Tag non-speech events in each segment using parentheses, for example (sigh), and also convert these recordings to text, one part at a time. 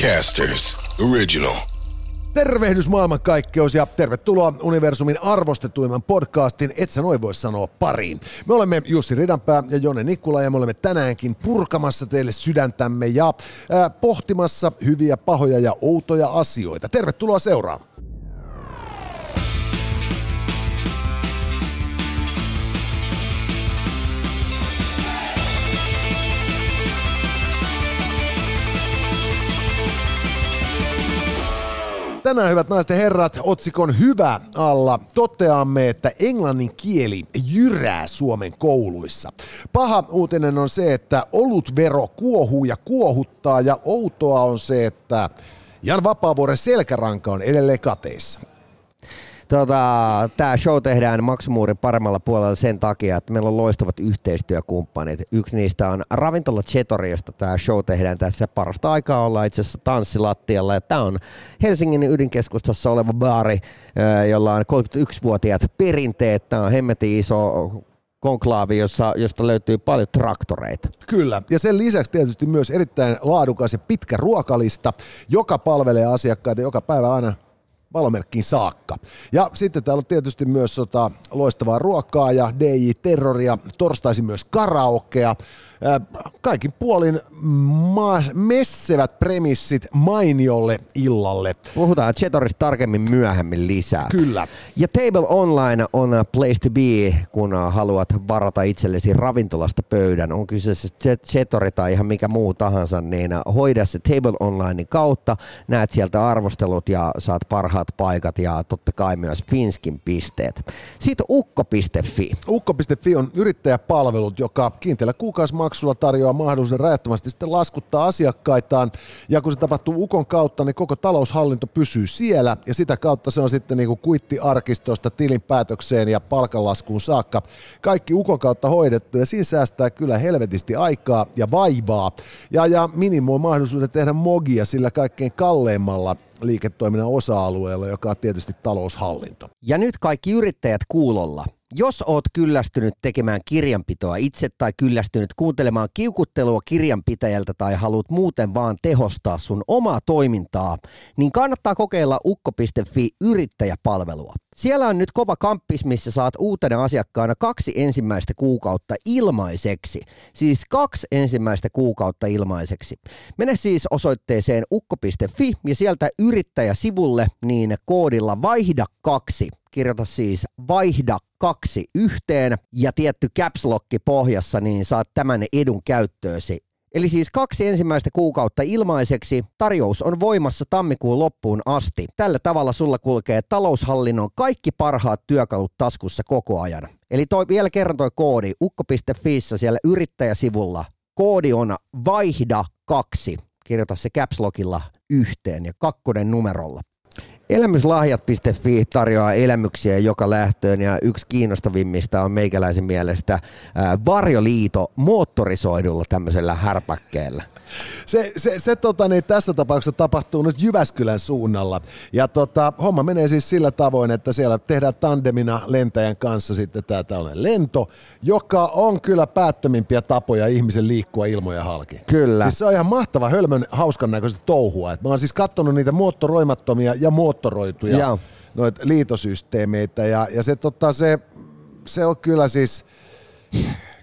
Podcasters Original. Tervehdys maailmankaikkeus ja tervetuloa Universumin arvostetuimman podcastin Et sä noin voi sanoa pariin. Me olemme Jussi Ridanpää ja Jone Nikkula ja me olemme tänäänkin purkamassa teille sydäntämme ja äh, pohtimassa hyviä, pahoja ja outoja asioita. Tervetuloa seuraamaan. Tänään, hyvät naiset ja herrat, otsikon Hyvä alla toteamme, että englannin kieli jyrää Suomen kouluissa. Paha uutinen on se, että olutvero kuohuu ja kuohuttaa, ja outoa on se, että Jan Vapaavuoren selkäranka on edelleen kateissa. Tota, tämä show tehdään maksumuurin paremmalla puolella sen takia, että meillä on loistavat yhteistyökumppanit. Yksi niistä on Ravintola Chetori, josta tämä show tehdään tässä parasta aikaa olla itse asiassa tanssilattialla. Ja tämä on Helsingin ydinkeskustassa oleva baari, jolla on 31-vuotiaat perinteet. Tämä on hemmetin iso konklaavi, jossa, josta löytyy paljon traktoreita. Kyllä, ja sen lisäksi tietysti myös erittäin laadukas ja pitkä ruokalista, joka palvelee asiakkaita joka päivä aina valomerkkiin saakka. Ja sitten täällä on tietysti myös sota, loistavaa ruokaa ja DJ-terroria, torstaisin myös karaokea, kaikin puolin ma- messevät premissit mainiolle illalle. Puhutaan Chetorista tarkemmin myöhemmin lisää. Kyllä. Ja Table Online on place to be, kun haluat varata itsellesi ravintolasta pöydän. On kyseessä Chetori tai ihan mikä muu tahansa, niin hoida se Table Onlinein kautta. Näet sieltä arvostelut ja saat parhaat paikat ja totta kai myös Finskin pisteet. Sitten ukko.fi. Ukko.fi on yrittäjäpalvelut, joka kiinteällä kuukausimaksulla maksulla tarjoaa mahdollisuuden rajattomasti sitten laskuttaa asiakkaitaan. Ja kun se tapahtuu Ukon kautta, niin koko taloushallinto pysyy siellä ja sitä kautta se on sitten niin kuin kuittiarkistosta tilinpäätökseen ja palkanlaskuun saakka. Kaikki Ukon kautta hoidettu ja siinä säästää kyllä helvetisti aikaa ja vaivaa ja, ja minimoi mahdollisuuden tehdä mogia sillä kaikkein kalleimmalla liiketoiminnan osa-alueella, joka on tietysti taloushallinto. Ja nyt kaikki yrittäjät kuulolla. Jos oot kyllästynyt tekemään kirjanpitoa itse tai kyllästynyt kuuntelemaan kiukuttelua kirjanpitäjältä tai haluat muuten vaan tehostaa sun omaa toimintaa, niin kannattaa kokeilla ukko.fi yrittäjäpalvelua. Siellä on nyt kova kamppis, missä saat uutena asiakkaana kaksi ensimmäistä kuukautta ilmaiseksi. Siis kaksi ensimmäistä kuukautta ilmaiseksi. Mene siis osoitteeseen ukko.fi ja sieltä yrittäjäsivulle niin koodilla vaihda kaksi kirjoita siis vaihda kaksi yhteen ja tietty caps pohjassa, niin saat tämän edun käyttöösi. Eli siis kaksi ensimmäistä kuukautta ilmaiseksi. Tarjous on voimassa tammikuun loppuun asti. Tällä tavalla sulla kulkee taloushallinnon kaikki parhaat työkalut taskussa koko ajan. Eli toi, vielä kerran toi koodi ukko.fi siellä yrittäjäsivulla. Koodi on vaihda kaksi. Kirjoita se caps yhteen ja kakkonen numerolla. Elämyslahjat.fi tarjoaa elämyksiä joka lähtöön ja yksi kiinnostavimmista on meikäläisen mielestä Varjoliito moottorisoidulla tämmöisellä härpäkkeellä. Se, se, se tota, niin tässä tapauksessa tapahtuu nyt Jyväskylän suunnalla. Ja tota, homma menee siis sillä tavoin, että siellä tehdään tandemina lentäjän kanssa sitten tämä tällainen lento, joka on kyllä päättömimpiä tapoja ihmisen liikkua ilmoja halki. Kyllä. Siis se on ihan mahtava, hölmön, hauskan näköistä touhua. Et mä oon siis katsonut niitä moottoroimattomia ja moottoroituja ja. noita liitosysteemeitä ja, ja se, tota, se, se on kyllä siis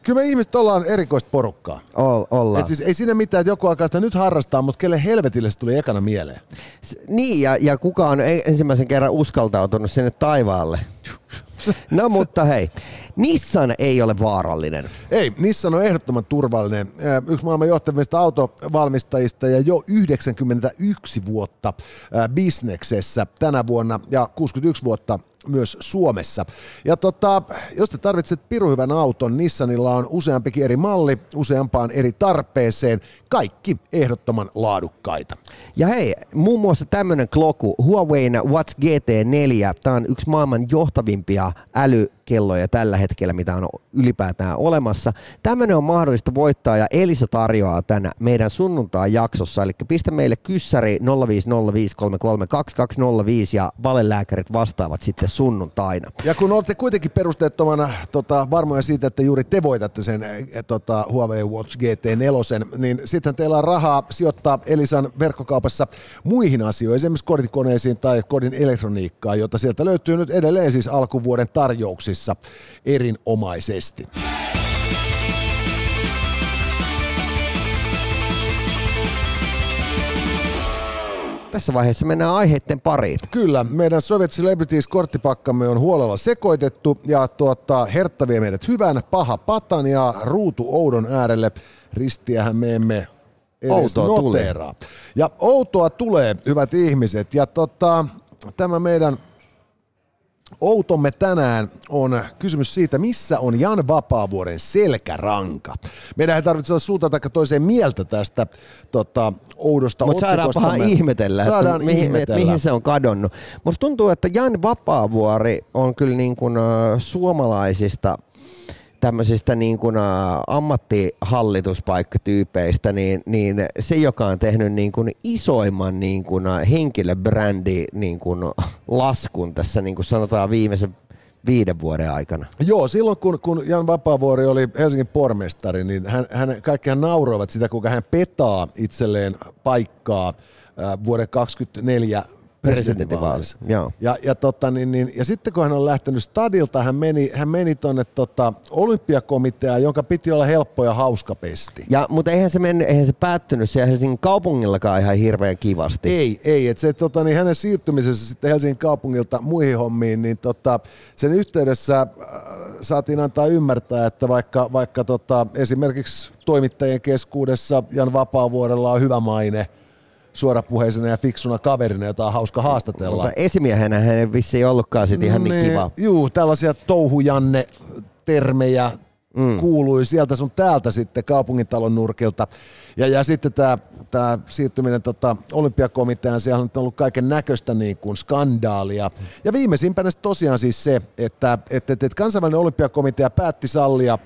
Kyllä me ihmiset ollaan erikoista porukkaa. Ol, ollaan. Et siis ei siinä mitään, että joku alkaa sitä nyt harrastaa, mutta kelle helvetille se tuli ekana mieleen. S- niin, ja, ja kuka on e- ensimmäisen kerran uskaltautunut sinne taivaalle? (laughs) No mutta hei, Nissan ei ole vaarallinen. Ei, Nissan on ehdottoman turvallinen. Yksi maailman johtavista autovalmistajista ja jo 91 vuotta bisneksessä tänä vuonna ja 61 vuotta myös Suomessa. Ja tota, jos te tarvitset piruhyvän auton, Nissanilla on useampikin eri malli, useampaan eri tarpeeseen, kaikki ehdottoman laadukkaita. Ja hei, muun muassa tämmöinen kloku, Huawei Watch GT4, tämä on yksi maailman johtavimpia äly kelloja tällä hetkellä, mitä on ylipäätään olemassa. Tämmöinen on mahdollista voittaa ja Elisa tarjoaa tänä meidän sunnuntai-jaksossa. Eli pistä meille kyssäri 0505332205 ja valelääkärit vastaavat sitten sunnuntaina. Ja kun olette kuitenkin perusteettomana tota, varmoja siitä, että juuri te voitatte sen e, tota, Huawei Watch GT4, niin sitten teillä on rahaa sijoittaa Elisan verkkokaupassa muihin asioihin, esimerkiksi kodikoneisiin tai kodin elektroniikkaan, jota sieltä löytyy nyt edelleen siis alkuvuoden tarjouksissa erinomaisesti. Tässä vaiheessa mennään aiheiden pariin. Kyllä, meidän Soviet Celebrities-korttipakkamme on huolella sekoitettu ja tuota, Hertta vie meidät hyvän, paha patan ja ruutu oudon äärelle. Ristiähän me emme edes Outoa noteraa. Ja outoa tulee, hyvät ihmiset. Ja tota, tämä meidän Outomme tänään on kysymys siitä, missä on Jan Vapaavuoren selkäranka. Meidän ei tarvitse olla suuntaan tai toiseen mieltä tästä tota, oudosta Mutta saadaan otsikosta. paha ihmetellä, Saadaan että, mihin, ihmetellä. Mihin se on kadonnut. Musta tuntuu, että Jan Vapaavuori on kyllä niin kuin, äh, suomalaisista tämmöisistä niin kuin, ammattihallituspaikkatyypeistä, niin, niin se, joka on tehnyt niin kuin isoimman niin kuin, henkilöbrändi niin kuin, laskun tässä niin kuin sanotaan viimeisen viiden vuoden aikana. Joo, silloin kun, kun Jan Vapaavuori oli Helsingin pormestari, niin hän, hän, kaikkihan nauroivat sitä, kuinka hän petaa itselleen paikkaa vuoden 2024 presidentinvaaleissa. Joo. Ja, ja, tota, niin, niin, ja sitten kun hän on lähtenyt stadilta, hän meni, hän meni tuonne tota, olympiakomiteaan, jonka piti olla helppo ja hauska pesti. Ja, mutta eihän se, mennyt, eihän se päättynyt siellä Helsingin kaupungillakaan ihan hirveän kivasti. Ei, ei. Et se, tota, niin hänen siirtymisessä sitten Helsingin kaupungilta muihin hommiin, niin tota, sen yhteydessä äh, saatiin antaa ymmärtää, että vaikka, vaikka tota, esimerkiksi toimittajien keskuudessa Jan Vapaavuorella on hyvä maine suorapuheisena ja fiksuna kaverina, jota on hauska haastatella. Mutta esimiehenä hän ei vissiin ollutkaan sit ihan niin kiva. Juu, tällaisia touhujanne termejä mm. kuului sieltä sun täältä sitten kaupungintalon nurkilta. Ja, ja sitten tämä tää siirtyminen tota, olympiakomiteaan, siellä on ollut kaiken näköistä niin kuin skandaalia. Ja viimeisimpänä tosiaan siis se, että, että, että kansainvälinen olympiakomitea päätti sallia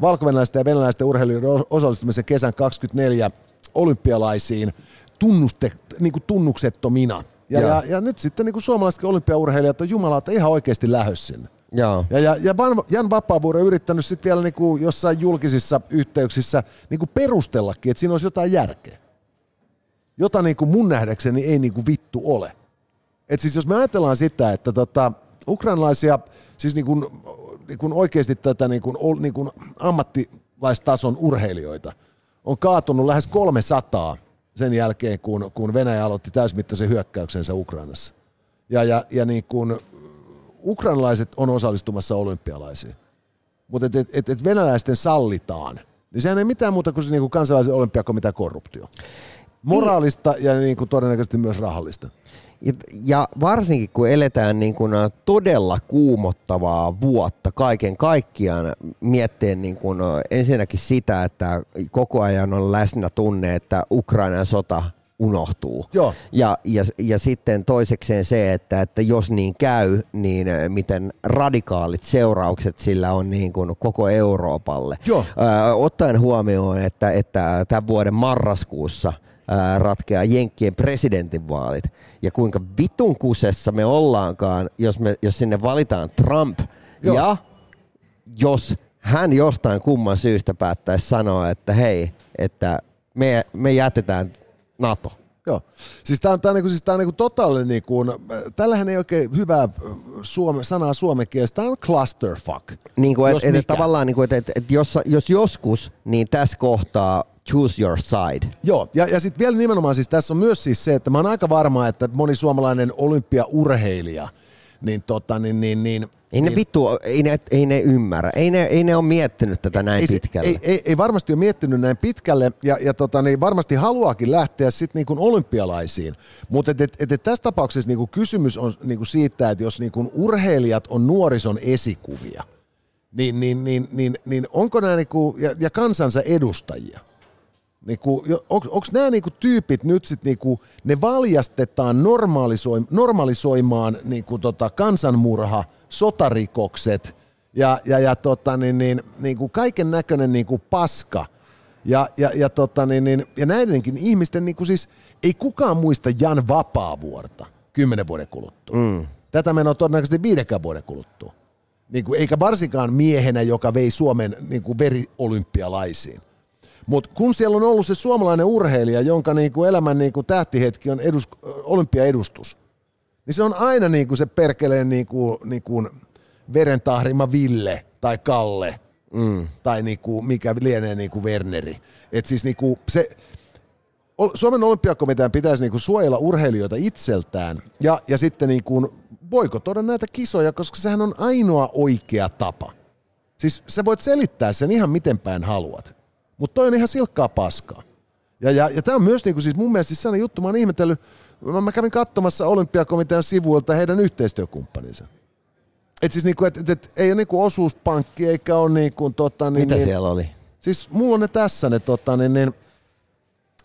valko ja venäläisten urheilijoiden osallistumisen kesän 24 olympialaisiin tunnuste, niin kuin tunnuksettomina. Ja, ja, ja, nyt sitten niin kuin suomalaiset olympiaurheilijat on jumalauta ihan oikeasti lähös sinne. Joo. Ja, ja, ja Van- Jan Vapaavuori on yrittänyt sitten vielä niinku jossain julkisissa yhteyksissä niinku perustellakin, että siinä olisi jotain järkeä. Jota niinku mun nähdäkseni ei niinku vittu ole. Et siis jos me ajatellaan sitä, että tota, ukrainalaisia, siis niinku, niinku oikeasti tätä niinku, niinku ammattilaistason urheilijoita on kaatunut lähes 300 sen jälkeen, kun, kun Venäjä aloitti täysmittaisen hyökkäyksensä Ukrainassa. Ja, ja, ja niin kun ukrainalaiset on osallistumassa olympialaisiin, mutta et, et, et, et venäläisten sallitaan, niin sehän ei mitään muuta kuin se niin kuin kansainvälisen olympiakomitean korruptio. Moraalista ja niin kuin todennäköisesti myös rahallista. Ja, varsinkin kun eletään niin kuin todella kuumottavaa vuotta kaiken kaikkiaan, miettien niin kuin ensinnäkin sitä, että koko ajan on läsnä tunne, että Ukrainan sota unohtuu. Joo. Ja, ja, ja sitten toisekseen se, että, että jos niin käy, niin miten radikaalit seuraukset sillä on niin kuin koko Euroopalle. Joo. Ö, ottaen huomioon, että, että tämän vuoden marraskuussa ää, ratkeaa Jenkkien presidentinvaalit ja kuinka vitun kusessa me ollaankaan, jos, me, jos sinne valitaan Trump Joo. ja jos hän jostain kumman syystä päättäisi sanoa, että hei, että me, me jätetään NATO. Joo. Siis tämä on, tää on, niinku, siis tää on niinku totaalinen, niinku, tällähän ei oikein hyvää suome, sanaa suomen kielestä, tämä on clusterfuck. Niin kuin, Jos et, et, mikä. tavallaan, niin kuin, että et, et jos, jos joskus, niin tässä kohtaa choose your side. Joo, ja, ja sitten vielä nimenomaan siis tässä on myös siis se, että mä oon aika varma, että moni suomalainen olympiaurheilija, niin tota, niin, niin, niin Ei ne niin, vittu, ei ne, ei ne ymmärrä. Ei ne, ei ne ole miettinyt tätä näin ei, pitkälle. Ei, ei, ei, varmasti ole miettinyt näin pitkälle ja, ja tota, niin varmasti haluaakin lähteä sitten niin olympialaisiin. Mutta et, et, et, et tässä tapauksessa niin kysymys on niin siitä, että jos niin urheilijat on nuorison esikuvia, niin, niin, niin, niin, niin onko nämä niin kuin, ja, ja kansansa edustajia, Niinku, onko nämä niinku tyypit nyt sit niinku, ne valjastetaan normalisoim, normalisoimaan niinku tota kansanmurha, sotarikokset ja, ja, ja tota, niin, niin, niin kuin kaiken näköinen niin kuin paska. Ja, ja, ja, tota, niin, niin, ja näidenkin ihmisten, niin kuin siis, ei kukaan muista Jan Vapaavuorta kymmenen vuoden kuluttua. Mm. Tätä menoa todennäköisesti viidenkään vuoden kuluttua. Niin kuin, eikä varsinkaan miehenä, joka vei Suomen niin kuin veriolympialaisiin. Mutta kun siellä on ollut se suomalainen urheilija, jonka niin kuin elämän niin kuin tähtihetki on edus, olympiaedustus, niin se on aina niin kuin se perkeleen niin kuin, niin kuin verentahrima Ville tai Kalle mm. tai niin kuin, mikä lienee niin kuin Werneri. Et siis niin kuin se, Suomen olympiakomitean pitäisi niin kuin suojella urheilijoita itseltään ja, ja sitten niin kuin boikotoida näitä kisoja, koska sehän on ainoa oikea tapa. Siis sä voit selittää sen ihan miten päin haluat, mutta toi on ihan silkkaa paskaa. Ja, ja, ja tämä on myös niin kuin siis mun mielestä siis sellainen juttu, mä oon ihmetellyt, mä, mä kävin katsomassa olympiakomitean sivuilta heidän yhteistyökumppaninsa. Et siis niinku, et, et, et, ei ole niinku osuuspankki eikä ole niinku, tota, niin, Mitä niin, siellä oli? Siis mulla on ne tässä ne, tota, niin, niin,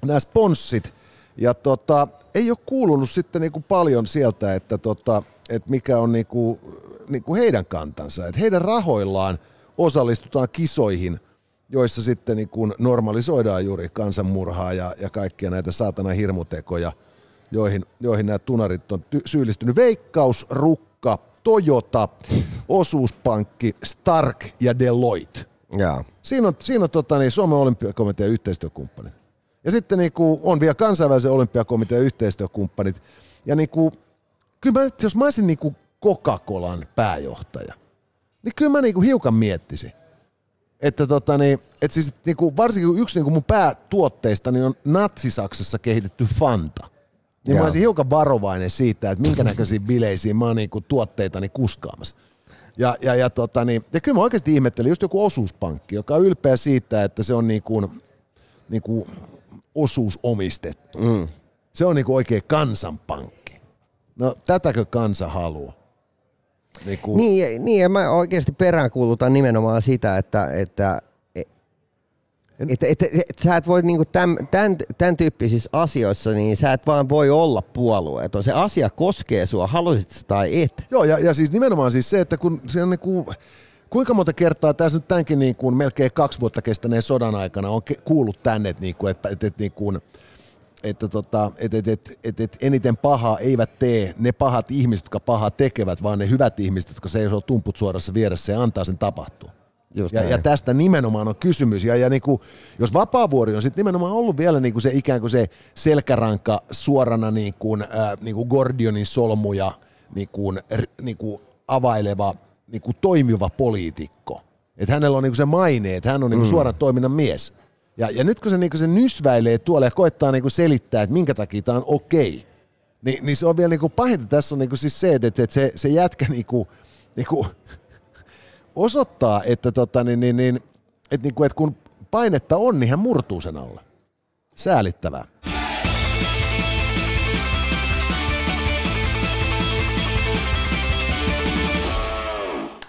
nämä sponssit. Ja tota, ei ole kuulunut sitten niinku paljon sieltä, että tota, et mikä on niinku, niinku heidän kantansa. Et heidän rahoillaan osallistutaan kisoihin, joissa sitten niinku normalisoidaan juuri kansanmurhaa ja, ja kaikkia näitä saatana hirmutekoja, joihin, joihin nämä tunarit on ty- syyllistynyt. Veikkaus, Rukka, Toyota, Osuuspankki, Stark ja Deloitte. Jaa. Siinä on, siinä on tota, niin, Suomen olympiakomitean yhteistyökumppanit. Ja sitten niin kuin, on vielä kansainvälisen olympiakomitean yhteistyökumppanit. Ja niin kuin, kyllä mä, jos mä olisin niin kuin Coca-Colan pääjohtaja, niin kyllä mä niin kuin hiukan miettisin. Että tota, niin, että siis, niin kuin, varsinkin yksi niin kuin mun päätuotteista niin on Natsi-Saksassa kehitetty Fanta. Niin Joo. mä olisin hiukan varovainen siitä, että minkä näköisiin (laughs) bileisiin mä oon niin kuin tuotteitani kuskaamassa. Ja, ja, ja, tota, niin, ja kyllä mä oikeasti ihmettelin just joku osuuspankki, joka on ylpeä siitä, että se on niin kuin, niin kuin osuusomistettu. Mm. Se on niin kuin oikein kansanpankki. No tätäkö kansa haluaa? Niin kuin, Niin, niin, ja mä oikeasti peräänkuulutan nimenomaan sitä, että, että että, että, että sä et voi niinku tämän, tämän, tämän tyyppisissä asioissa, niin sä et vaan voi olla puolueeton. Se asia koskee sua, haluaisit sä tai et. Joo, ja, ja siis nimenomaan siis se, että kun se on niin kuin, kuinka monta kertaa tässä nyt tämänkin niin kuin melkein kaksi vuotta kestäneen sodan aikana on kuullut tänne, että, niin kuin, että, että, että, niin kuin, että, tota, että, että, että, että, että eniten pahaa eivät tee ne pahat ihmiset, jotka pahaa tekevät, vaan ne hyvät ihmiset, jotka seisoo tumput suorassa vieressä ja antaa sen tapahtua. Just Ja, näin. ja tästä nimenomaan on kysymys. Ja, ja niin kuin, jos Vapaavuori on sitten nimenomaan ollut vielä niin kuin se ikään kuin se selkäranka suorana niin kuin, äh, niin kuin Gordionin solmuja niin kuin, niin kuin availeva niin kuin toimiva poliitikko. Että hänellä on niin kuin se maine, että hän on niin kuin suoran toiminnan mies. Ja, ja nyt kun se, niin kuin se nysväilee tuolla ja koettaa niin kuin selittää, että minkä takia tämä on okei, niin, niin se on vielä niin kuin pahinta tässä on niin kuin siis se, että, että se, se jätkä niin kuin, niin kuin, osoittaa, että, tota, niin, niin, niin, että, niin kuin, että kun painetta on, niin hän murtuu sen alle. Säälittävää.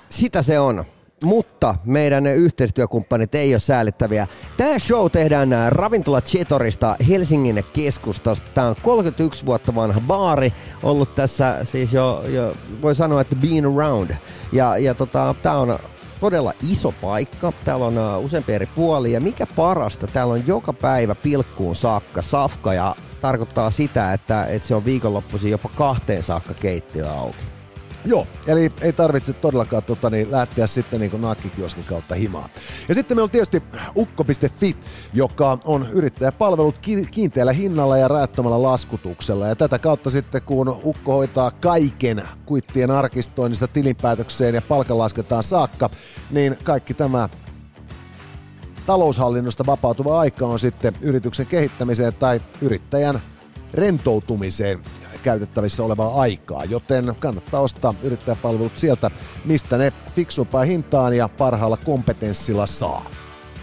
Sitä se on. Mutta meidän yhteistyökumppanit ei ole säälittäviä. Tämä show tehdään ää, Ravintola Chetorista Helsingin keskustasta. Tämä on 31 vuotta vanha baari, ollut tässä siis jo, jo voi sanoa, että been around. Ja, ja tota, tämä on todella iso paikka. Täällä on ää, useampi eri puoli ja mikä parasta, täällä on joka päivä pilkkuun saakka safka ja tarkoittaa sitä, että, että se on viikonloppuisin jopa kahteen saakka keittiö auki. Joo, eli ei tarvitse todellakaan tota, niin, lähteä sitten niin nakkikioskin kautta himaan. Ja sitten meillä on tietysti ukko.fi, joka on yrittäjäpalvelut ki- kiinteällä hinnalla ja räättömällä laskutuksella. Ja tätä kautta sitten, kun ukko hoitaa kaiken kuittien arkistoinnista tilinpäätökseen ja palkanlasketaan saakka, niin kaikki tämä taloushallinnosta vapautuva aika on sitten yrityksen kehittämiseen tai yrittäjän rentoutumiseen käytettävissä olevaa aikaa, joten kannattaa ostaa yrittäjäpalvelut sieltä, mistä ne fiksumpaan hintaan ja parhaalla kompetenssilla saa.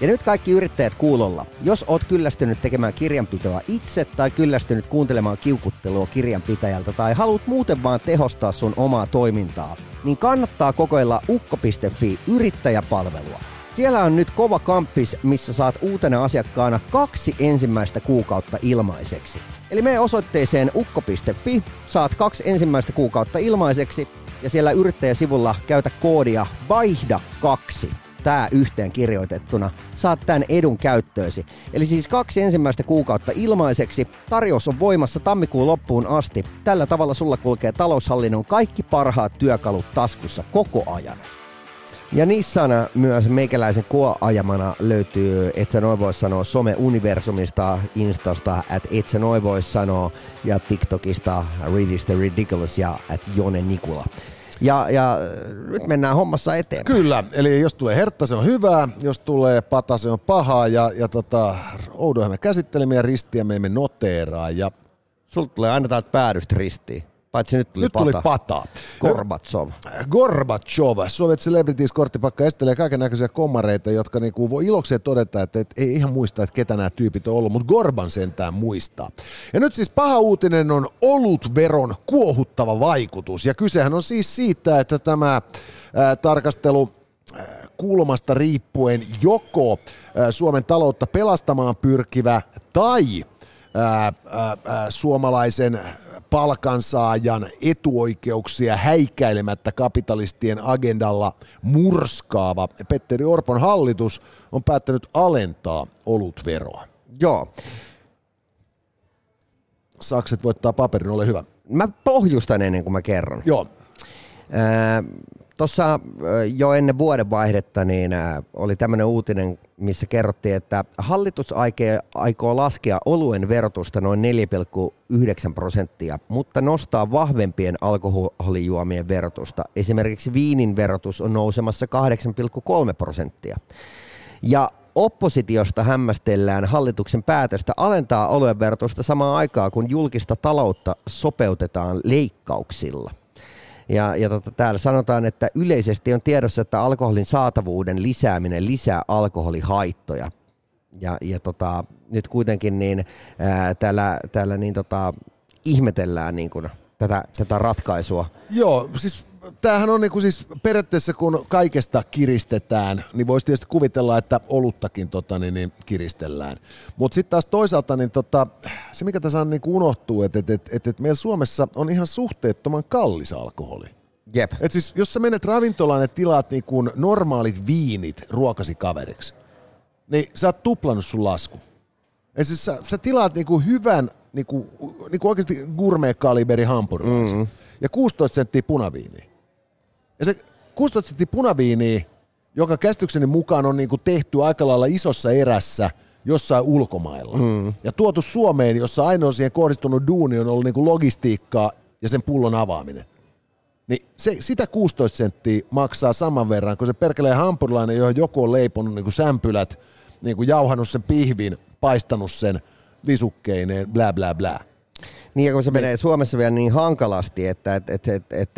Ja nyt kaikki yrittäjät kuulolla. Jos oot kyllästynyt tekemään kirjanpitoa itse tai kyllästynyt kuuntelemaan kiukuttelua kirjanpitäjältä tai haluat muuten vaan tehostaa sun omaa toimintaa, niin kannattaa kokeilla ukko.fi yrittäjäpalvelua. Siellä on nyt kova kamppis, missä saat uutena asiakkaana kaksi ensimmäistä kuukautta ilmaiseksi. Eli mene osoitteeseen ukko.fi, saat kaksi ensimmäistä kuukautta ilmaiseksi ja siellä yrittäjäsivulla käytä koodia VAIHDA2 tämä yhteen kirjoitettuna, saat tämän edun käyttöösi. Eli siis kaksi ensimmäistä kuukautta ilmaiseksi. Tarjous on voimassa tammikuun loppuun asti. Tällä tavalla sulla kulkee taloushallinnon kaikki parhaat työkalut taskussa koko ajan. Ja Nissana myös meikäläisen koajamana löytyy, et sä noin voi sanoa, some-universumista, Instasta, että et sä noin voi sanoa, ja TikTokista, Read the Ridiculous ja at Jone Nikula. Ja, ja nyt mennään hommassa eteenpäin. Kyllä, eli jos tulee hertta, se on hyvää, jos tulee pata, se on pahaa, ja, ja tota, oudoja me käsittelemme ja ristiä me emme noteeraa. Ja... Sulta tulee aina täältä päädystä ristiin. Paitsi nyt tuli nyt pata. tuli pata. Gorbatsov. Gorbachev, Soviet Celebrities korttipakka estelee kaiken näköisiä kommareita, jotka niinku voi ilokseen todeta, että et, ei ihan muista, että ketä nämä tyypit on ollut, mutta Gorban sentään muistaa. Ja nyt siis paha uutinen on olutveron kuohuttava vaikutus. Ja kysehän on siis siitä, että tämä ää, tarkastelu kulmasta riippuen joko Suomen taloutta pelastamaan pyrkivä tai ää, ää, suomalaisen palkansaajan etuoikeuksia häikäilemättä kapitalistien agendalla murskaava Petteri Orpon hallitus on päättänyt alentaa olutveroa. Joo. Sakset voittaa paperin, ole hyvä. Mä pohjustan ennen kuin mä kerron. Joo, Tuossa jo ennen vuodenvaihdetta niin oli tämmöinen uutinen, missä kerrottiin, että hallitus aikoo laskea oluen verotusta noin 4,9 prosenttia, mutta nostaa vahvempien alkoholijuomien verotusta. Esimerkiksi viinin verotus on nousemassa 8,3 prosenttia. Ja oppositiosta hämmästellään hallituksen päätöstä alentaa oluen verotusta samaan aikaan, kun julkista taloutta sopeutetaan leikkauksilla. Ja, ja tota, täällä sanotaan, että yleisesti on tiedossa, että alkoholin saatavuuden lisääminen lisää alkoholihaittoja. Ja, ja tota, nyt kuitenkin niin, ää, täällä, täällä niin, tota, ihmetellään niin kuin, tätä, tätä ratkaisua. Joo, siis tämähän on niinku siis periaatteessa kun kaikesta kiristetään, niin voisi tietysti kuvitella, että oluttakin tota, niin, niin kiristellään. Mutta sitten taas toisaalta niin tota, se mikä tässä on niinku unohtuu, että et, et, et, et meillä Suomessa on ihan suhteettoman kallis alkoholi. Jep. Et siis, jos sä menet ravintolaan ja tilaat niinku normaalit viinit ruokasi kaveriksi, niin sä oot tuplannut sun lasku. Ja siis sä, sä tilaat niinku hyvän, niinku, niinku oikeasti gourmet-kaliberi hampurilaisen. Mm-hmm. Ja 16 senttiä punaviiniä. Ja se 16 senttiä punaviiniä, joka käsitykseni mukaan on niinku tehty aika lailla isossa erässä jossain ulkomailla. Mm. Ja tuotu Suomeen, jossa ainoa siihen kohdistunut duuni on ollut niinku logistiikkaa ja sen pullon avaaminen. Niin se, sitä 16 senttiä maksaa saman verran, kun se perkelee hampurilainen, johon joku on leiponut niin kuin sämpylät, niin kuin jauhannut sen pihvin, paistanut sen visukkeineen, bla bla bla. Niin ja kun se menee Suomessa vielä niin hankalasti, että et, et, et, et,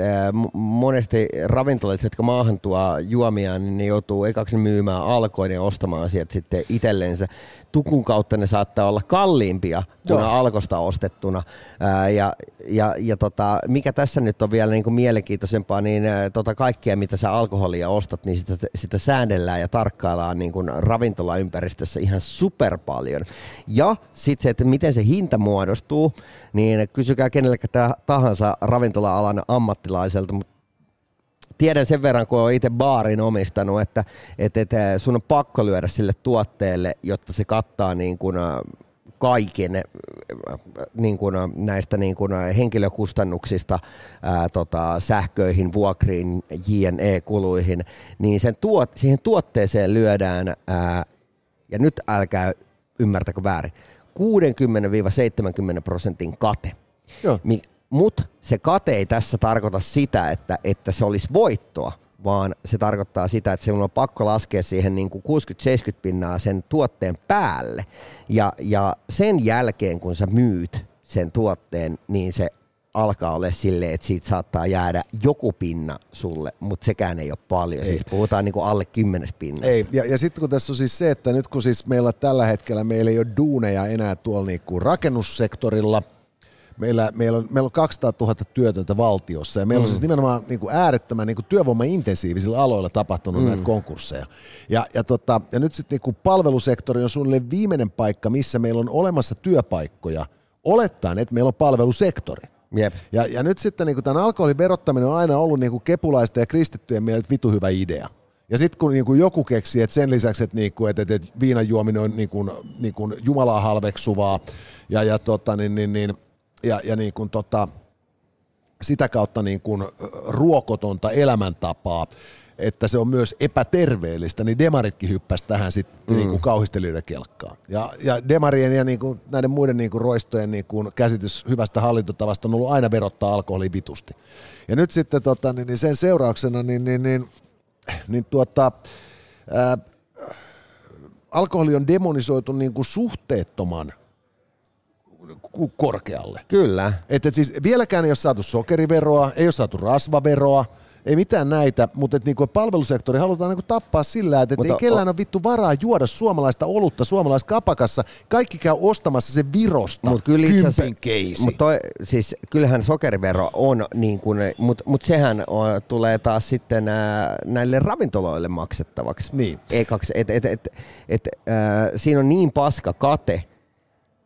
monesti ravintolat, jotka maahan tuo juomia, niin ne joutuu ekaksi myymään alkoin ja ostamaan sieltä sitten itsellensä. Tukun kautta ne saattaa olla kalliimpia kuin Joo. alkosta ostettuna. Ää, ja ja, ja tota, mikä tässä nyt on vielä niin kuin mielenkiintoisempaa, niin ää, tota kaikkea mitä sä alkoholia ostat, niin sitä, sitä säännellään ja tarkkaillaan niin kuin ravintolaympäristössä ihan super paljon. Ja sitten se, että miten se hinta muodostuu, niin kysykää kenellekä tahansa ravintola-alan ammattilaiselta, mutta tiedän sen verran, kun olen itse baarin omistanut, että, että, että sun on pakko lyödä sille tuotteelle, jotta se kattaa niin kuin, äh, kaiken äh, niin kuin, äh, näistä niin kuin, henkilökustannuksista ää, tota, sähköihin, vuokriin, JNE-kuluihin, niin sen tuot, siihen tuotteeseen lyödään, ää, ja nyt älkää ymmärtäkö väärin, 60-70 prosentin kate. Joo. Mutta se kate ei tässä tarkoita sitä, että, että se olisi voittoa, vaan se tarkoittaa sitä, että sinun on pakko laskea siihen niin kuin 60-70 pinnaa sen tuotteen päälle. Ja, ja sen jälkeen, kun sä myyt sen tuotteen, niin se alkaa olla silleen, että siitä saattaa jäädä joku pinna sulle, mutta sekään ei ole paljon. Ei. Siis puhutaan niin kuin alle kymmenestä pinnasta. Ei, ja, ja sitten kun tässä on siis se, että nyt kun siis meillä tällä hetkellä meillä ei ole duuneja enää tuolla niinku rakennussektorilla, meillä, meillä, on, meillä on 200 000 työtöntä valtiossa ja meillä mm. on siis nimenomaan niinku äärettömän niinku työvoimaintensiivisillä aloilla tapahtunut mm. näitä konkursseja. Ja, ja, tota, ja nyt sitten niinku palvelusektori on suunnilleen viimeinen paikka, missä meillä on olemassa työpaikkoja, olettaen, että meillä on palvelusektori. Jep. Ja, ja nyt sitten niin tämän alkoholin verottaminen on aina ollut niin kuin kepulaisten ja kristittyjen mielestä vitu hyvä idea. Ja sitten kun niin kuin joku keksi, että sen lisäksi, että, niin kuin, että, että viinan juominen on niin kuin, niin kuin Jumalaa halveksuvaa ja, ja, tota, niin, niin, niin, ja, ja niin kuin, tota, sitä kautta niin kuin ruokotonta elämäntapaa, että se on myös epäterveellistä, niin demaritkin hyppäsi tähän sitten mm. niin kuin kauhistelijoiden kelkkaan. Ja, ja demarien ja niin kuin näiden muiden niin kuin roistojen niin kuin käsitys hyvästä hallintotavasta on ollut aina verottaa alkoholi vitusti. Ja nyt sitten tota, niin, niin sen seurauksena niin, niin, niin, niin tuota, ää, alkoholi on demonisoitu niin kuin suhteettoman korkealle. Kyllä. Että et siis vieläkään ei ole saatu sokeriveroa, ei ole saatu rasvaveroa, ei mitään näitä, mutta et niinku palvelusektori halutaan niinku tappaa sillä, että et ei kellään ole vittu varaa juoda suomalaista olutta suomalaiskapakassa. Kaikki käy ostamassa se Virosta Mut kyllä itse asiassa-. Mut toi, siis kyllähän sokerivero on, niin mutta mut sehän on, tulee taas sitten ää, näille ravintoloille maksettavaksi. Niin. Ekaksi, et, et, et, et, ää, siinä on niin paska kate,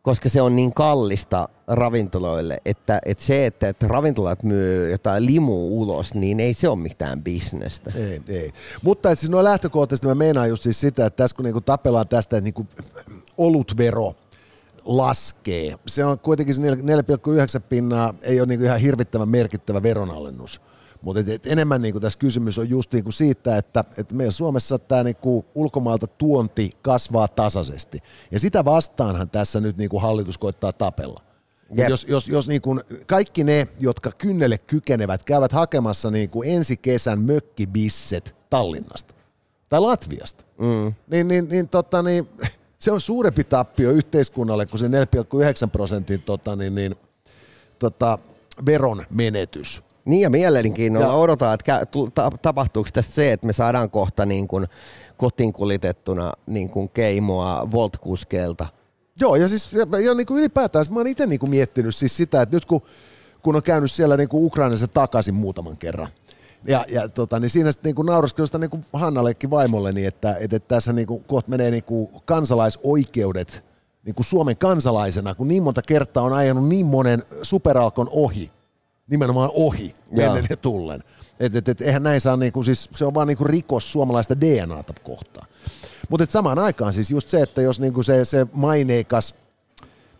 koska se on niin kallista ravintoloille, että, että se, että, että ravintolat myy jotain limua ulos, niin ei se ole mitään bisnestä. Ei, ei. Mutta et siis noin lähtökohtaisesti mä meinaan just siis sitä, että tässä kun niinku tapellaan tästä, että niinku olutvero laskee. Se on kuitenkin se 4,9 pinnaa, ei ole niinku ihan hirvittävän merkittävä veronalennus. Mutta et, et enemmän niinku tässä kysymys on just niinku siitä, että et meidän Suomessa tämä niinku ulkomailta tuonti kasvaa tasaisesti. Ja sitä vastaanhan tässä nyt niinku hallitus koittaa tapella. Jep. Jos, jos, jos niin kuin kaikki ne, jotka kynnelle kykenevät, käyvät hakemassa niin kuin ensi kesän mökkibisset Tallinnasta tai Latviasta, mm. niin, niin, niin, tota, niin se on suurempi tappio yhteiskunnalle kuin se 4,9 prosentin tota, niin, niin, tota, veron menetys. Niin ja mielenkiinnolla Ja- että tapahtuuko tästä se, että me saadaan kohta niin kuin kotiin kuljetettuna niin kuin keimoa Volt-kuskeilta. Joo, ja siis ja, ja niin kuin ylipäätään mä oon itse niin kuin miettinyt siis sitä, että nyt kun, kun on käynyt siellä niin kuin Ukrainassa takaisin muutaman kerran, ja, ja tota, niin siinä sitten niin nauraskelin sitä niin kuin Hannallekin vaimolleni, että, että, että tässä niin kuin, kohta menee niin kuin kansalaisoikeudet niin kuin Suomen kansalaisena, kun niin monta kertaa on ajanut niin monen superalkon ohi, nimenomaan ohi, Joo. ennen ja tullen. Et, et, et, eihän näin saa, niinku, siis, se on vaan niinku rikos suomalaista DNAta kohtaan. Mutta samaan aikaan siis just se, että jos niinku se, se maineikas,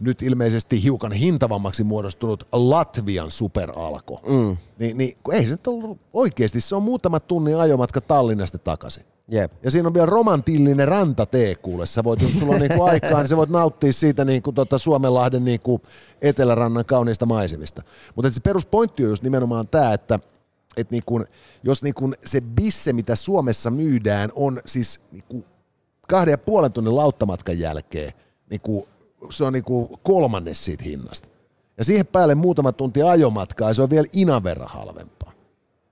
nyt ilmeisesti hiukan hintavammaksi muodostunut Latvian superalko, mm. niin, niin kun ei se nyt ollut oikeasti, se on muutama tunnin ajomatka Tallinnasta takaisin. Jep. Ja siinä on vielä romantillinen rantatee kuule. Sä voit, jos sulla on niinku aikaa, niin sä voit nauttia siitä niinku tota Suomenlahden niinku etelärannan kauniista maisemista. Mutta se peruspointti on just nimenomaan tämä, että et niinku, jos niinku se bisse, mitä Suomessa myydään, on siis niinku kahden ja puolen tunnin lauttamatkan jälkeen, niinku, se on niinku kolmannes siitä hinnasta. Ja siihen päälle muutama tunti ajomatkaa, ja se on vielä inan verran halvempaa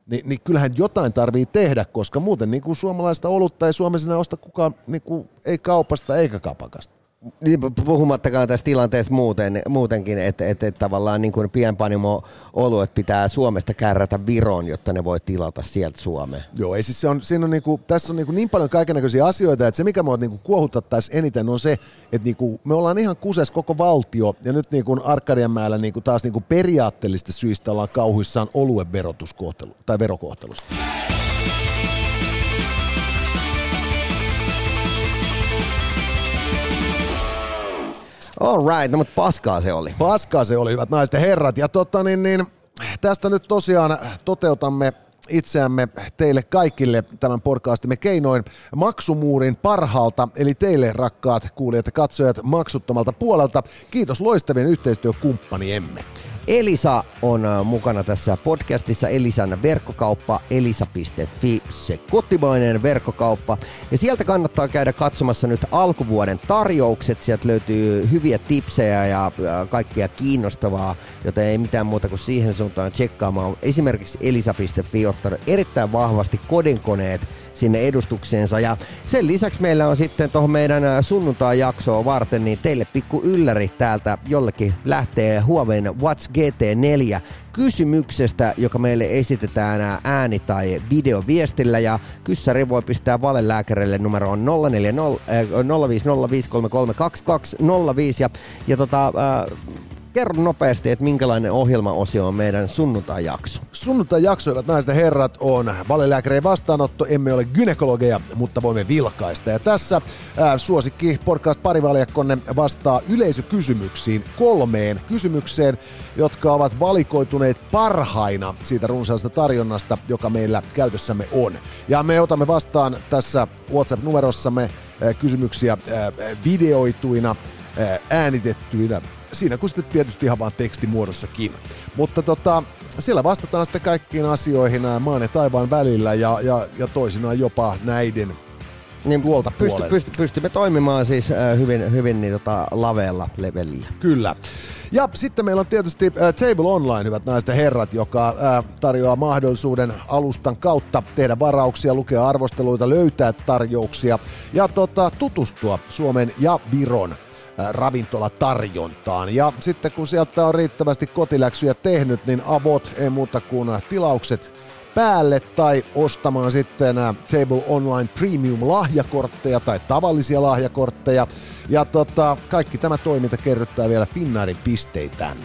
niin, niin kyllähän jotain tarvii tehdä, koska muuten niin kuin suomalaista olutta ei Suomessa osta kukaan niin kuin, ei kaupasta eikä kapakasta. Niin, pu- Puhumattakaan tästä tilanteesta muuten, muutenkin, että, että, että tavallaan niin kuin pienpanimo-oluet pitää Suomesta kärrätä Viroon, jotta ne voi tilata sieltä Suomeen. Joo, ei siis se on, siinä on niinku, tässä on niinku niin paljon kaikenlaisia asioita, että se mikä mua niinku kuohuttaisi eniten on se, että niinku, me ollaan ihan kuses koko valtio ja nyt niinku Arkadianmäellä niinku taas niinku periaatteellista syistä ollaan kauhuissaan oluen verotuskohtelu, tai verokohtelusta. All right, no mutta paskaa se oli. Paskaa se oli, hyvät naiset ja herrat. Ja tota, niin, niin, tästä nyt tosiaan toteutamme itseämme teille kaikille tämän podcastimme keinoin maksumuurin parhaalta, eli teille rakkaat kuulijat ja katsojat maksuttomalta puolelta. Kiitos loistavien yhteistyökumppaniemme. Elisa on äh, mukana tässä podcastissa. Elisan verkkokauppa elisa.fi, se kotimainen verkkokauppa. Ja sieltä kannattaa käydä katsomassa nyt alkuvuoden tarjoukset. Sieltä löytyy hyviä tipsejä ja äh, kaikkea kiinnostavaa, joten ei mitään muuta kuin siihen suuntaan tsekkaamaan. Esimerkiksi elisa.fi ottanut erittäin vahvasti kodinkoneet sinne edustukseensa. Ja sen lisäksi meillä on sitten tuohon meidän sunnuntai-jaksoa varten, niin teille pikku ylläri täältä jollekin lähtee Huawei Watch GT4 kysymyksestä, joka meille esitetään ääni- tai videoviestillä ja kyssäri voi pistää valelääkärille numeroon 040 äh, 0505332205 ja, ja tota, äh, kerro nopeasti, että minkälainen ohjelmaosio on meidän sunnuntai-jakso. Sunnuntai-jakso, hyvät naiset ja herrat, on valelääkärien vastaanotto. Emme ole gynekologeja, mutta voimme vilkaista. Ja tässä ää, suosikki podcast parivaljakkonne vastaa yleisökysymyksiin kolmeen kysymykseen, jotka ovat valikoituneet parhaina siitä runsaasta tarjonnasta, joka meillä käytössämme on. Ja me otamme vastaan tässä WhatsApp-numerossamme kysymyksiä videoituina, ää, äänitettyinä siinä kuin sitten tietysti ihan vaan tekstimuodossakin. Mutta tota, siellä vastataan sitten kaikkiin asioihin maan ja taivaan välillä ja, ja, ja toisinaan jopa näiden niin tuolta pysty, pysty, pystymme toimimaan siis hyvin, hyvin niin, tota, laveella levelillä. Kyllä. Ja sitten meillä on tietysti äh, Table Online, hyvät naiset ja herrat, joka äh, tarjoaa mahdollisuuden alustan kautta tehdä varauksia, lukea arvosteluita, löytää tarjouksia ja tota, tutustua Suomen ja Viron ravintolatarjontaan. Ja sitten kun sieltä on riittävästi kotiläksyjä tehnyt, niin avot ei muuta kuin tilaukset päälle tai ostamaan sitten Table Online Premium lahjakortteja tai tavallisia lahjakortteja. Ja tota, kaikki tämä toiminta kerryttää vielä Finnaarin pisteitä.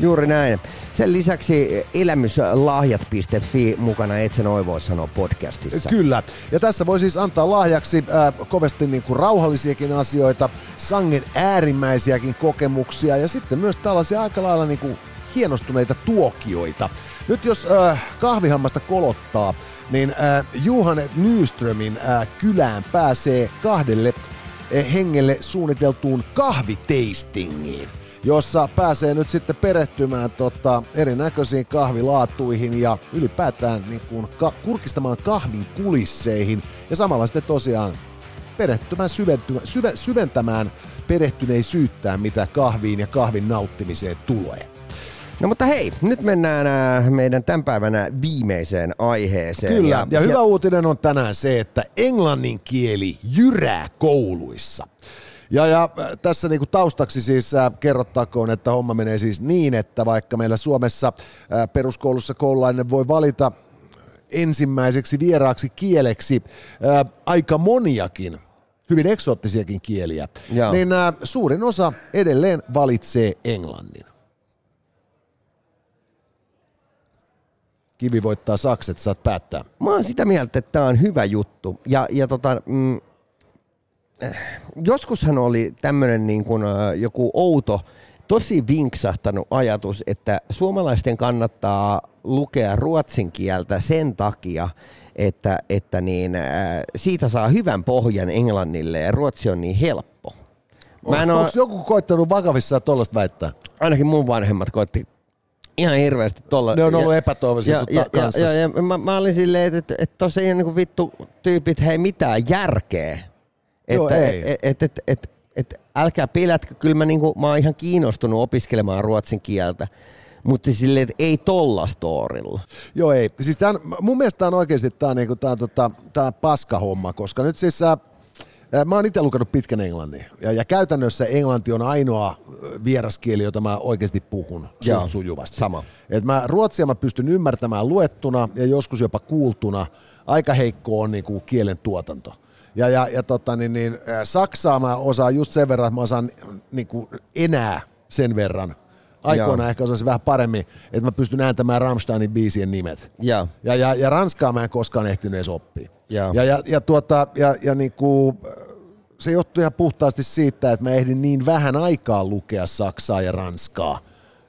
Juuri näin. Sen lisäksi elämyslahjat.fi mukana et sen voi sanoa podcastissa. Kyllä. Ja tässä voi siis antaa lahjaksi äh, kovasti niin kuin rauhallisiakin asioita, sangen äärimmäisiäkin kokemuksia ja sitten myös tällaisia aika lailla niin kuin hienostuneita tuokioita. Nyt jos äh, kahvihammasta kolottaa, niin äh, Juhan Nyströmin äh, kylään pääsee kahdelle äh, hengelle suunniteltuun kahviteistingiin jossa pääsee nyt sitten perehtymään tota, erinäköisiin kahvilaatuihin ja ylipäätään niin kuin ka- kurkistamaan kahvin kulisseihin ja samalla sitten tosiaan perehtymään, syve, syventämään perehtyneisyyttään, mitä kahviin ja kahvin nauttimiseen tulee. No mutta hei, nyt mennään äh, meidän tämän päivänä viimeiseen aiheeseen. Kyllä, ja, ja hyvä ja... uutinen on tänään se, että englannin kieli jyrää kouluissa. Ja, ja äh, tässä niinku taustaksi siis äh, kerrottakoon, että homma menee siis niin, että vaikka meillä Suomessa äh, peruskoulussa koululainen voi valita ensimmäiseksi vieraaksi kieleksi äh, aika moniakin hyvin eksoottisiakin kieliä, Joo. niin äh, suurin osa edelleen valitsee englannin. Kivi voittaa sakset, saat päättää. Mä oon sitä mieltä, että tämä on hyvä juttu. Ja, ja tota, mm, joskushan oli tämmöinen niin kuin, joku outo, tosi vinksahtanut ajatus, että suomalaisten kannattaa lukea ruotsin kieltä sen takia, että, että niin, siitä saa hyvän pohjan englannille ja ruotsi on niin helppo. Mä en Onko joku koittanut vakavissaan tuollaista väittää? Ainakin mun vanhemmat koitti ihan hirveästi tuolla. Ne on ollut epätoivoisia ja, ja, ja, ja, ja, mä, mä olin silleen, että, että, että tossa ei ole niin vittu tyypit, hei mitään järkeä Joo, että, ei. Et, et, et, et, et, älkää pelätkö, kyllä mä, niinku, mä oon ihan kiinnostunut opiskelemaan ruotsin kieltä. Mutta silleen, että ei tolla storilla. Joo ei. Siis tämän, mun mielestä tämä on oikeasti tämä niinku, tää, tota, tää paskahomma, koska nyt siis äh, Mä oon itse lukenut pitkän englannin ja, ja käytännössä englanti on ainoa vieraskieli, jota mä oikeasti puhun Joo, sujuvasti. Sama. Et mä ruotsia mä pystyn ymmärtämään luettuna ja joskus jopa kuultuna. Aika heikko on niin kuin kielen tuotanto. Ja, ja, ja tota, niin, niin, Saksaa mä osaan just sen verran, että mä osaan niin kuin enää sen verran. Aikoina ehkä osasin vähän paremmin, että mä pystyn ääntämään Rammsteinin biisien nimet. Ja, ja, ja, ja Ranskaa mä en koskaan ehtinyt edes oppia. Ja, ja, ja, ja, tuota, ja, ja niin kuin, se johtuu ihan puhtaasti siitä, että mä ehdin niin vähän aikaa lukea Saksaa ja Ranskaa,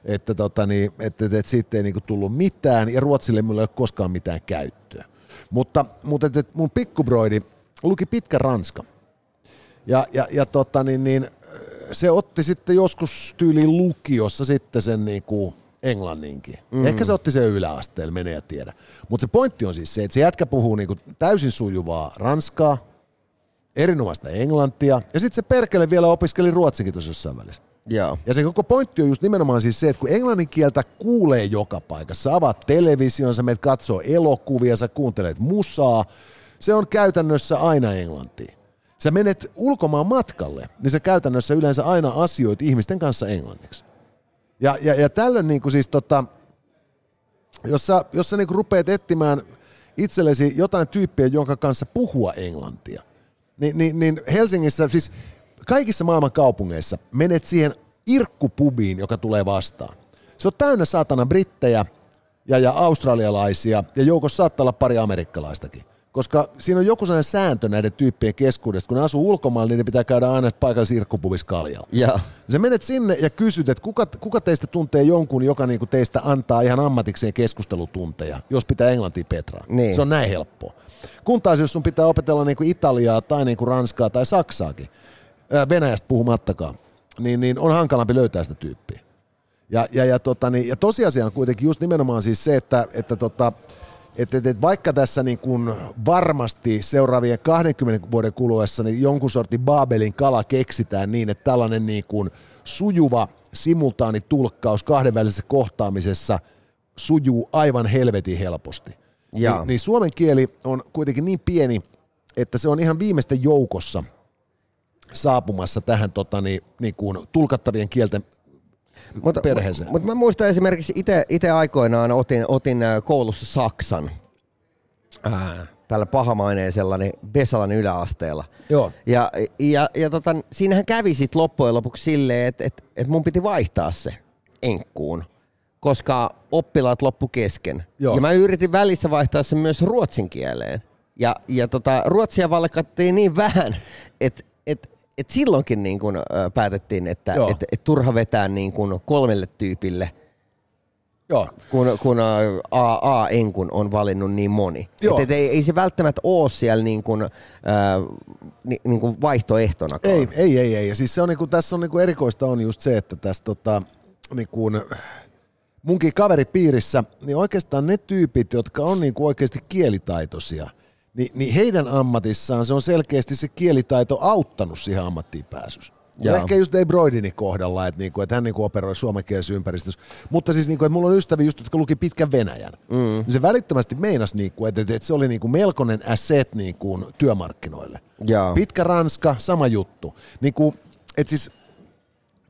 että, tota, niin, että, että, että siitä ei niin kuin tullut mitään, ja Ruotsille mulla ei ole koskaan mitään käyttöä. Mutta, mutta että, että mun pikkubroidi, luki pitkä ranska. Ja, ja, ja tota, niin, niin, se otti sitten joskus tyyliin lukiossa sitten sen niin kuin englanninkin. Mm. Ehkä se otti sen yläasteella, menee ja tiedä. Mutta se pointti on siis se, että se jätkä puhuu niin kuin täysin sujuvaa ranskaa, erinomaista englantia, ja sitten se perkele vielä opiskeli ruotsikin tuossa jossain välissä. Joo. Ja se koko pointti on just nimenomaan siis se, että kun englannin kieltä kuulee joka paikassa, avaat television, sä meet katsoo elokuvia, sä kuuntelet musaa, se on käytännössä aina englanti. Sä menet ulkomaan matkalle, niin sä käytännössä yleensä aina asioit ihmisten kanssa englanniksi. Ja, ja, ja tällöin niin kuin siis tota, jos sä, jos sä niin kuin rupeat etsimään itsellesi jotain tyyppiä, jonka kanssa puhua englantia, niin, niin, niin Helsingissä, siis kaikissa maailman kaupungeissa menet siihen irkkupubiin, joka tulee vastaan. Se on täynnä saatana brittejä ja, ja australialaisia ja joukossa saattaa olla pari amerikkalaistakin. Koska siinä on joku sellainen sääntö näiden tyyppien keskuudesta, kun ne asuu ulkomailla, niin ne pitää käydä aina paikallisessa irkkupuvissa kaljalla. Ja. Sä menet sinne ja kysyt, että kuka, kuka teistä tuntee jonkun, joka niinku teistä antaa ihan ammatikseen keskustelutunteja, jos pitää englantia petraa. Niin. Se on näin helppoa. Kun taas jos sun pitää opetella niinku Italiaa tai niinku Ranskaa tai Saksaakin, Venäjästä puhumattakaan, niin, niin on hankalampi löytää sitä tyyppiä. Ja, ja, ja, tota, niin, ja tosiasia on kuitenkin just nimenomaan siis se, että, että tota, et, et, et vaikka tässä niin kun varmasti seuraavien 20 vuoden kuluessa niin jonkun sortin Baabelin kala keksitään niin, että tällainen niin kun sujuva simultaanitulkkaus kahdenvälisessä kohtaamisessa sujuu aivan helvetin helposti. Jaa. Niin, niin suomen kieli on kuitenkin niin pieni, että se on ihan viimeisten joukossa saapumassa tähän tota, niin, niin kuin tulkattavien kielten Mutta perheeseen. mut mä muistan esimerkiksi itse aikoinaan otin, otin äh, koulussa Saksan. Ää. Tällä pahamaineisella niin Besalan yläasteella. Joo. Ja, ja, ja tota, siinähän kävi sit loppujen lopuksi silleen, että et, et mun piti vaihtaa se enkkuun, koska oppilaat loppu kesken. Joo. Ja mä yritin välissä vaihtaa sen myös ruotsin kieleen. Ja, ja tota, ruotsia valkattiin niin vähän, että et, et silloinkin niin kun, ö, päätettiin, että Joo. et, et turha vetää niin kun kolmelle tyypille, Joo. kun, kun ö, AA-enkun on valinnut niin moni. Joo. Et, et ei, ei se välttämättä ole siellä niin kun, ö, ni, niin kun vaihtoehtonakaan. Ei, ei, ei, ei. Ja siis se on niinku, tässä on niinku erikoista on just se, että tässä tota, niinku, munkin kaveripiirissä, niin oikeastaan ne tyypit, jotka on niinku oikeasti kielitaitoisia, niin, niin heidän ammatissaan se on selkeästi se kielitaito auttanut siihen ammattiin pääsyssä. Ja Jaa. ehkä just Dave Broidinin kohdalla, että, niinku, että hän niinku operoi suomenkielisessä ympäristössä. Mutta siis, niinku, että mulla on ystäviä, just, jotka luki pitkän Venäjän. Mm. Niin se välittömästi meinasi, niinku, että, että, että se oli niinku melkoinen asset niinku, työmarkkinoille. Jaa. Pitkä Ranska, sama juttu. Niin kuin, et siis,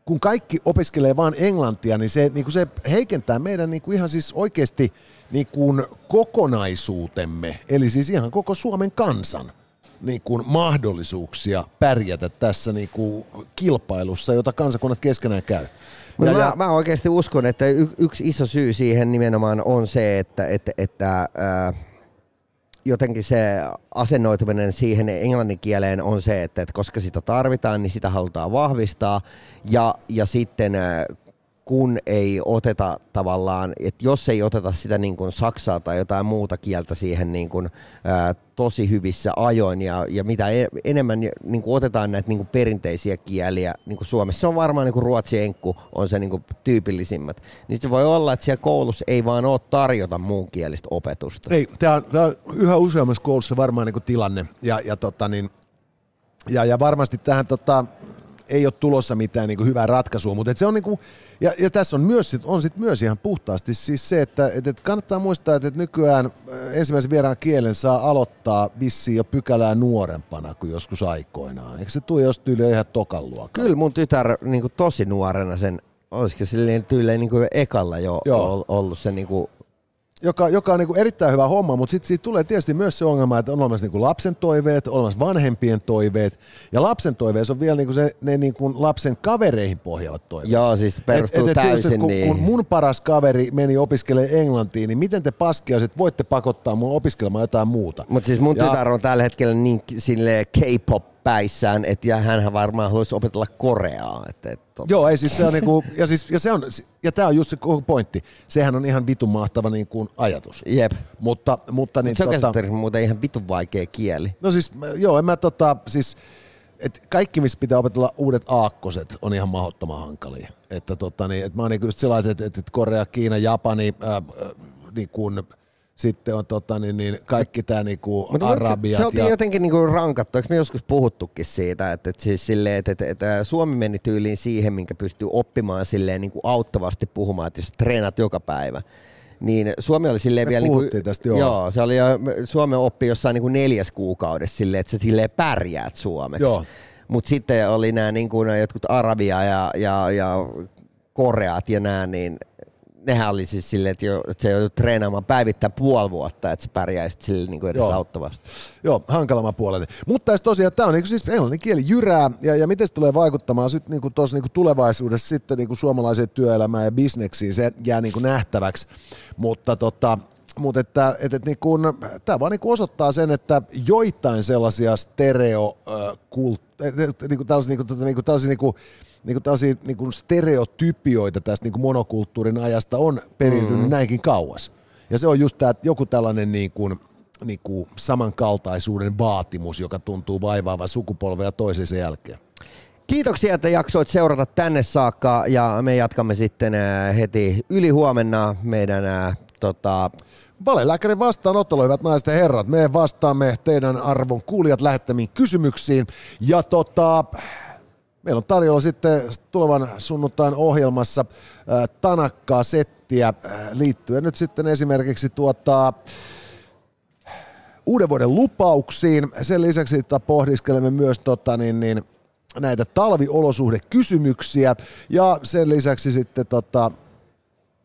kun kaikki opiskelee vain englantia, niin se, niin kuin se heikentää meidän niin kuin ihan siis oikeasti niin kuin kokonaisuutemme, eli siis ihan koko Suomen kansan niin kuin mahdollisuuksia pärjätä tässä niin kuin kilpailussa, jota kansakunnat keskenään käy. Ja- mä, ja- mä oikeasti uskon, että y- yksi iso syy siihen nimenomaan on se, että, että, että ää, jotenkin se asennoituminen siihen englannin kieleen on se, että, että koska sitä tarvitaan, niin sitä halutaan vahvistaa. Ja, ja sitten ää, kun ei oteta tavallaan, että jos ei oteta sitä niin kuin saksaa tai jotain muuta kieltä siihen niin kuin, ää, tosi hyvissä ajoin ja, ja mitä e- enemmän niin kuin otetaan näitä niin kuin perinteisiä kieliä niin kuin Suomessa, se on varmaan niin kuin ruotsi enkku on se niin kuin tyypillisimmät, niin se voi olla, että siellä koulussa ei vaan ole tarjota muunkielistä opetusta. Ei, tämä on, on yhä useammassa koulussa varmaan niin tilanne. Ja, ja, tota, niin, ja, ja varmasti tähän tota, ei ole tulossa mitään niin hyvää ratkaisua, mutta se on niin kuin, ja, ja tässä on, myös, sit, on sit myös ihan puhtaasti siis se, että et, et kannattaa muistaa, että et nykyään äh, ensimmäisen vieraan kielen saa aloittaa vissiin jo pykälää nuorempana kuin joskus aikoinaan. Eikö se tule jos tyyliin ihan tokan luokalla? Kyllä mun tytär niin kuin tosi nuorena sen, olisiko silleen tyyliin niin kuin ekalla jo Joo. Ollut se niin kuin, joka, joka on niin erittäin hyvä homma, mutta sitten siitä tulee tietysti myös se ongelma, että on olemassa niin lapsen toiveet, on olemassa vanhempien toiveet, ja lapsen toiveessa on vielä niin se, ne niin lapsen kavereihin pohjaavat toiveet. joo siis perustuu Et- et- just, täysin että kun, niin. kun mun paras kaveri meni opiskelemaan englantiin, niin miten te paskiaiset voitte pakottaa mun opiskelemaan jotain muuta? Mutta siis mun Ja- tytär on tällä hetkellä niin sille K-pop päissään, että ja hänhän varmaan haluaisi opetella koreaa. Että, et, tota- Joo, ei siis se on niinku, ja, siis, ja, se on, ja tämä on just se koko pointti. Sehän on ihan vitun mahtava niin kuin ajatus. Jep. Mutta, mutta niin, Se on tota, muuten ihan vitun vaikea kieli. No siis, joo, en mä tota, siis, et kaikki, missä pitää opetella uudet aakkoset, on ihan mahdottoman hankalia. Että tota, niin, et mä oon niinku just sellainen, että, että Korea, Kiina, Japani, ää, ää, niin kun, sitten on tota, niin, niin kaikki tämä niinku Mutta arabiat. se oltiin ja, jotenkin niinku rankattu, eikö me joskus puhuttukin siitä, että, että, siis silleen, että, että, että Suomi meni tyyliin siihen, minkä pystyy oppimaan silleen niinku auttavasti puhumaan, että jos treenat joka päivä. Niin Suomi oli silleen Me vielä... niinku, tästä, joo. joo. se oli jo, Suomi oppi jossain niinku neljäs kuukaudessa silleen, että sä silleen pärjäät suomeksi. Joo. Mutta sitten oli nämä niinku, jotkut Arabia ja, ja, ja Koreat ja nämä, niin nehän oli siis silleen, että, jo, että se joutui treenaamaan päivittäin puoli vuotta, että se pärjäisi sille niin kuin edes Joo. auttavasti. Joo, hankalamman puolelle. Mutta tässä tosiaan tämä on niinku siis englannin kieli jyrää, ja, ja miten se tulee vaikuttamaan sitten niinku tuossa niinku tulevaisuudessa sitten niinku suomalaiseen työelämään ja bisneksiin, se jää niinku nähtäväksi. Mutta tota, mutta että, että, että niinku, tämä vaan niinku osoittaa sen, että joitain sellaisia stereo äh, kult, äh, niinku tällaisia, niinku, tota, niinku, tällaisia niinku, niinku tällaisia niinku stereotypioita tästä niinku monokulttuurin ajasta on periytynyt mm. näinkin kauas. Ja se on just tämä, että joku tällainen niin kuin, niin kuin samankaltaisuuden vaatimus, joka tuntuu vaivaavan sukupolvea toisensa jälkeen. Kiitoksia, että jaksoit seurata tänne saakka ja me jatkamme sitten äh, heti yli huomenna meidän äh, tota, Valelääkärin vastaanotto, hyvät naiset ja herrat. Me vastaamme teidän arvon kuulijat lähettämiin kysymyksiin. Ja tota, meillä on tarjolla sitten tulevan sunnuntain ohjelmassa tanakkaa settiä liittyen nyt sitten esimerkiksi tuota, uuden vuoden lupauksiin. Sen lisäksi että pohdiskelemme myös tota, niin, niin, näitä talviolosuhdekysymyksiä ja sen lisäksi sitten tota,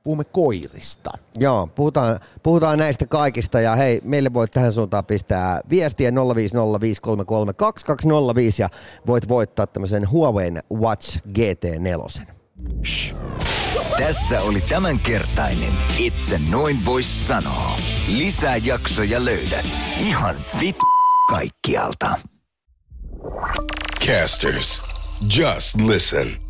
puhumme koirista. Joo, puhutaan, puhutaan näistä kaikista ja hei, meille voit tähän suuntaan pistää viestiä 050533205 ja voit voittaa tämmöisen Huawei Watch GT4. Tässä oli tämänkertainen Itse noin vois sanoa. Lisää jaksoja löydät ihan vit kaikkialta. Casters, just listen.